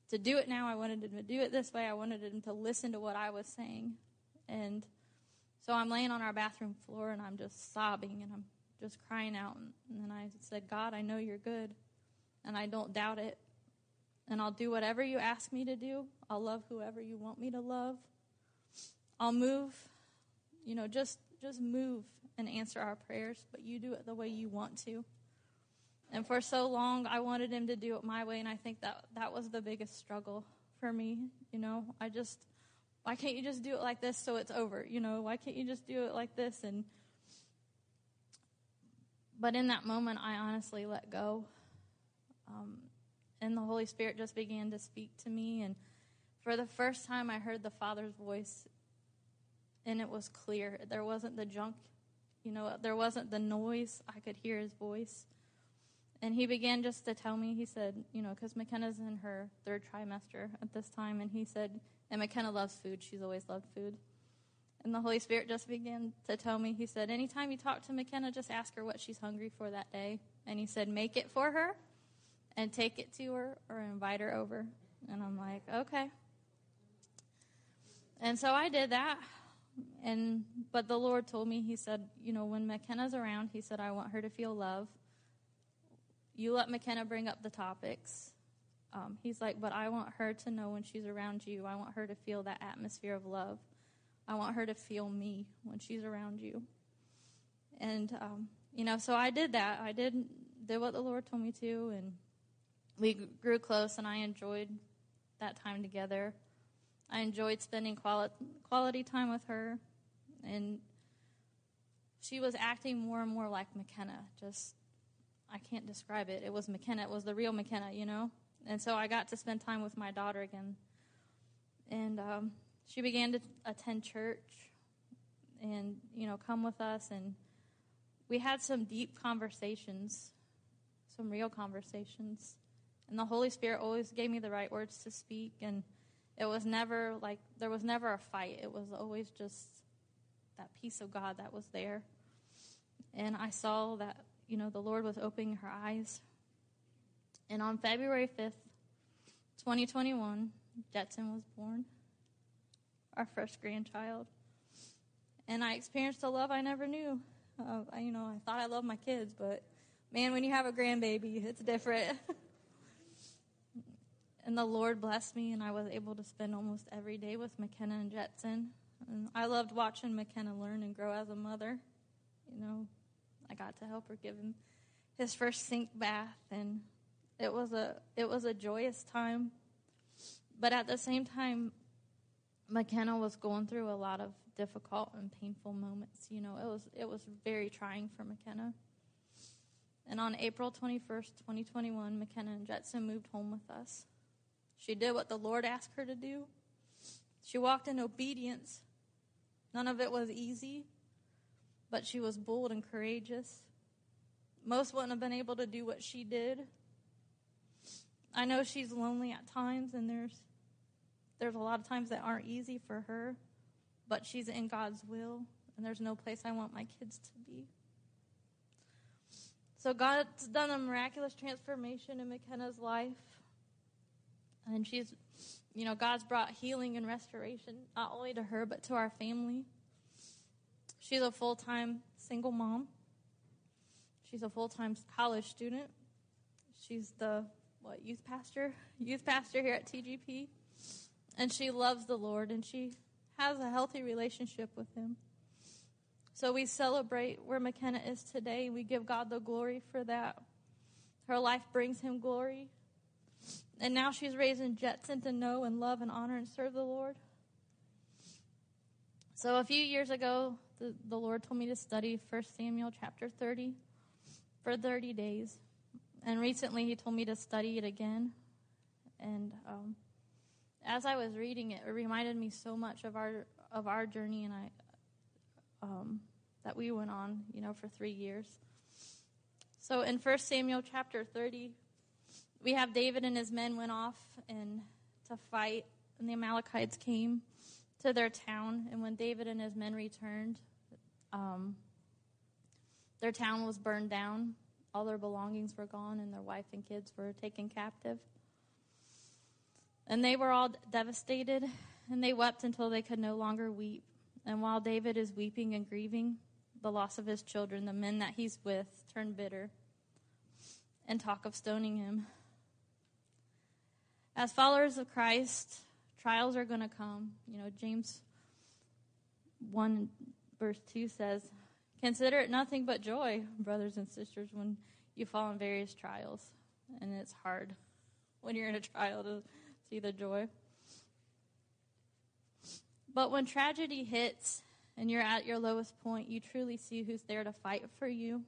to do it now. I wanted him to do it this way. I wanted him to listen to what I was saying. And so I'm laying on our bathroom floor and I'm just sobbing and I'm just crying out. And then I said, God, I know you're good and I don't doubt it and I'll do whatever you ask me to do. I'll love whoever you want me to love. I'll move, you know, just just move and answer our prayers, but you do it the way you want to. And for so long, I wanted him to do it my way, and I think that that was the biggest struggle for me. You know, I just, why can't you just do it like this so it's over? You know, why can't you just do it like this? And, but in that moment, I honestly let go. Um, and the Holy Spirit just began to speak to me. And for the first time, I heard the Father's voice, and it was clear. There wasn't the junk, you know, there wasn't the noise. I could hear his voice. And he began just to tell me, he said, you know, because McKenna's in her third trimester at this time, and he said, and McKenna loves food. She's always loved food. And the Holy Spirit just began to tell me, he said, anytime you talk to McKenna, just ask her what she's hungry for that day. And he said, make it for her and take it to her or invite her over. And I'm like, okay. And so I did that. And but the Lord told me, He said, you know, when McKenna's around, He said, I want her to feel love. You let McKenna bring up the topics. Um, he's like, but I want her to know when she's around you. I want her to feel that atmosphere of love. I want her to feel me when she's around you. And um, you know, so I did that. I did did what the Lord told me to, and we grew close and I enjoyed that time together. I enjoyed spending quality, quality time with her. And she was acting more and more like McKenna. Just, I can't describe it. It was McKenna. It was the real McKenna, you know? And so I got to spend time with my daughter again. And um, she began to attend church and, you know, come with us. And we had some deep conversations, some real conversations. And the Holy Spirit always gave me the right words to speak. And it was never like, there was never a fight. It was always just that peace of God that was there. And I saw that, you know, the Lord was opening her eyes. And on February 5th, 2021, Jetson was born, our first grandchild. And I experienced a love I never knew. Uh, I, you know, I thought I loved my kids, but man, when you have a grandbaby, it's different. And the Lord blessed me, and I was able to spend almost every day with McKenna and Jetson. And I loved watching McKenna learn and grow as a mother. You know, I got to help her give him his first sink bath, and it was a it was a joyous time. But at the same time, McKenna was going through a lot of difficult and painful moments. You know, it was it was very trying for McKenna. And on April 21st, 2021, McKenna and Jetson moved home with us. She did what the Lord asked her to do. She walked in obedience. None of it was easy, but she was bold and courageous. Most wouldn't have been able to do what she did. I know she's lonely at times, and there's there's a lot of times that aren't easy for her. but she's in God's will, and there's no place I want my kids to be. So God's done a miraculous transformation in McKenna's life. And she's, you know, God's brought healing and restoration not only to her, but to our family. She's a full time single mom. She's a full time college student. She's the, what, youth pastor? Youth pastor here at TGP. And she loves the Lord and she has a healthy relationship with Him. So we celebrate where McKenna is today. We give God the glory for that. Her life brings him glory. And now she's raising Jetson to know and love and honor and serve the Lord. So a few years ago, the, the Lord told me to study 1 Samuel chapter 30 for 30 days. And recently he told me to study it again. And um, as I was reading it, it reminded me so much of our of our journey, and I um, that we went on, you know, for three years. So in 1 Samuel chapter 30, we have David and his men went off and to fight, and the Amalekites came to their town. And when David and his men returned, um, their town was burned down. All their belongings were gone, and their wife and kids were taken captive. And they were all devastated, and they wept until they could no longer weep. And while David is weeping and grieving the loss of his children, the men that he's with turn bitter and talk of stoning him. As followers of Christ, trials are going to come. You know, James 1 verse 2 says, Consider it nothing but joy, brothers and sisters, when you fall in various trials. And it's hard when you're in a trial to see the joy. But when tragedy hits and you're at your lowest point, you truly see who's there to fight for you.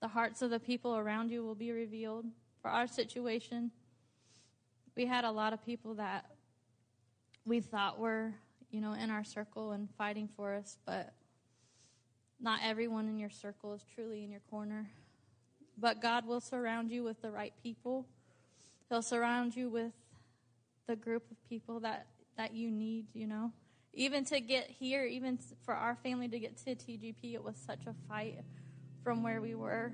The hearts of the people around you will be revealed. For our situation, we had a lot of people that we thought were, you know, in our circle and fighting for us, but not everyone in your circle is truly in your corner. But God will surround you with the right people. He'll surround you with the group of people that, that you need, you know even to get here, even for our family to get to TGP, it was such a fight from where we were.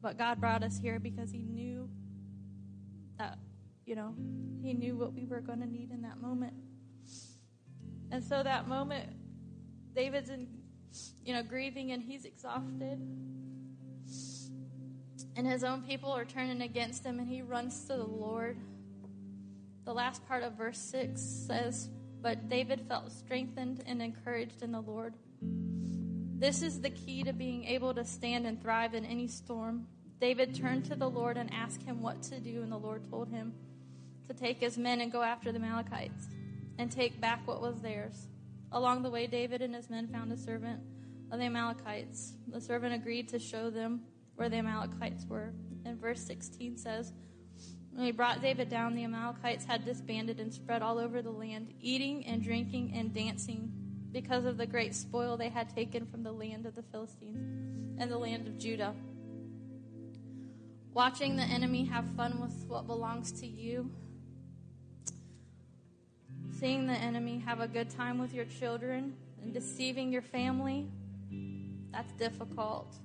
But God brought us here because He knew that, you know, He knew what we were going to need in that moment. And so that moment, David's in, you know, grieving and he's exhausted. And his own people are turning against him and he runs to the Lord. The last part of verse 6 says, but David felt strengthened and encouraged in the Lord. This is the key to being able to stand and thrive in any storm. David turned to the Lord and asked him what to do, and the Lord told him to take his men and go after the Amalekites and take back what was theirs. Along the way, David and his men found a servant of the Amalekites. The servant agreed to show them where the Amalekites were. And verse 16 says, when we brought David down, the Amalekites had disbanded and spread all over the land, eating and drinking and dancing because of the great spoil they had taken from the land of the Philistines and the land of Judah. Watching the enemy have fun with what belongs to you, seeing the enemy have a good time with your children and deceiving your family, that's difficult.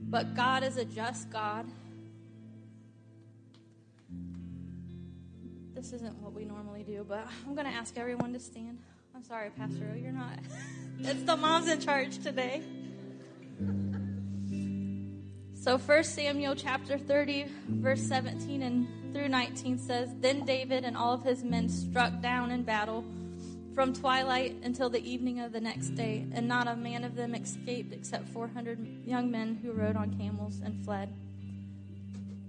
But God is a just God this isn't what we normally do, but I'm going to ask everyone to stand. I'm sorry, Pastor O, you're not. it's the moms in charge today. So 1 Samuel chapter 30, verse 17 and through 19 says, Then David and all of his men struck down in battle from twilight until the evening of the next day, and not a man of them escaped except 400 young men who rode on camels and fled.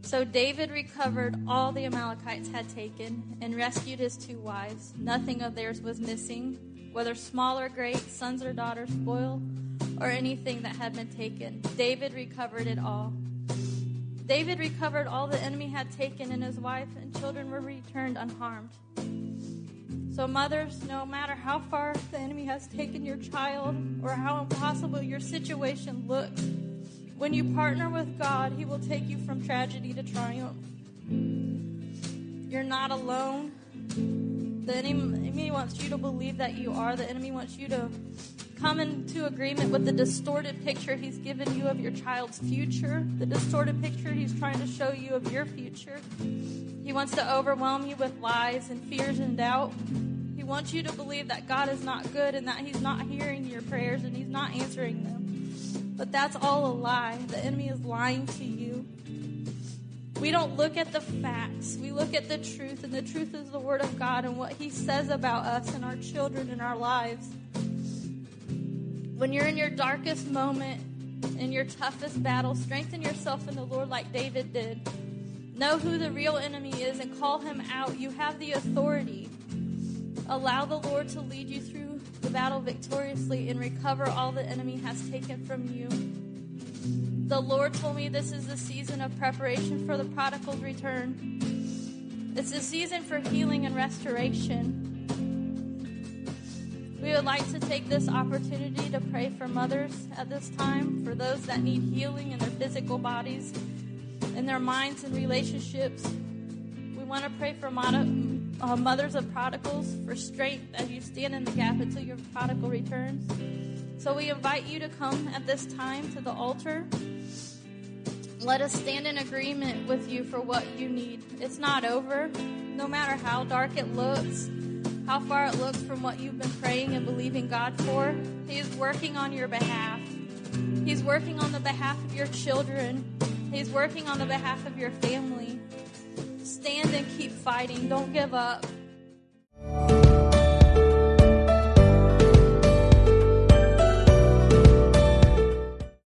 So David recovered all the Amalekites had taken and rescued his two wives. Nothing of theirs was missing, whether small or great, sons or daughters, spoil, or anything that had been taken. David recovered it all. David recovered all the enemy had taken, and his wife and children were returned unharmed. So, mothers, no matter how far the enemy has taken your child or how impossible your situation looks, when you partner with God, He will take you from tragedy to triumph. You're not alone. The enemy wants you to believe that you are. The enemy wants you to come into agreement with the distorted picture he's given you of your child's future, the distorted picture he's trying to show you of your future. He wants to overwhelm you with lies and fears and doubt. He wants you to believe that God is not good and that he's not hearing your prayers and he's not answering them. But that's all a lie. The enemy is lying to you. We don't look at the facts. We look at the truth, and the truth is the Word of God and what He says about us and our children and our lives. When you're in your darkest moment, in your toughest battle, strengthen yourself in the Lord like David did. Know who the real enemy is and call him out. You have the authority. Allow the Lord to lead you through battle victoriously and recover all the enemy has taken from you. The Lord told me this is the season of preparation for the prodigal's return. It's a season for healing and restoration. We would like to take this opportunity to pray for mothers at this time, for those that need healing in their physical bodies, in their minds and relationships. We want to pray for uh, mothers of prodigals for strength as you stand in the gap until your prodigal returns. So we invite you to come at this time to the altar. Let us stand in agreement with you for what you need. It's not over, no matter how dark it looks how far it looks from what you've been praying and believing God for. He is working on your behalf. He's working on the behalf of your children. He's working on the behalf of your family. Stand and keep fighting. Don't give up.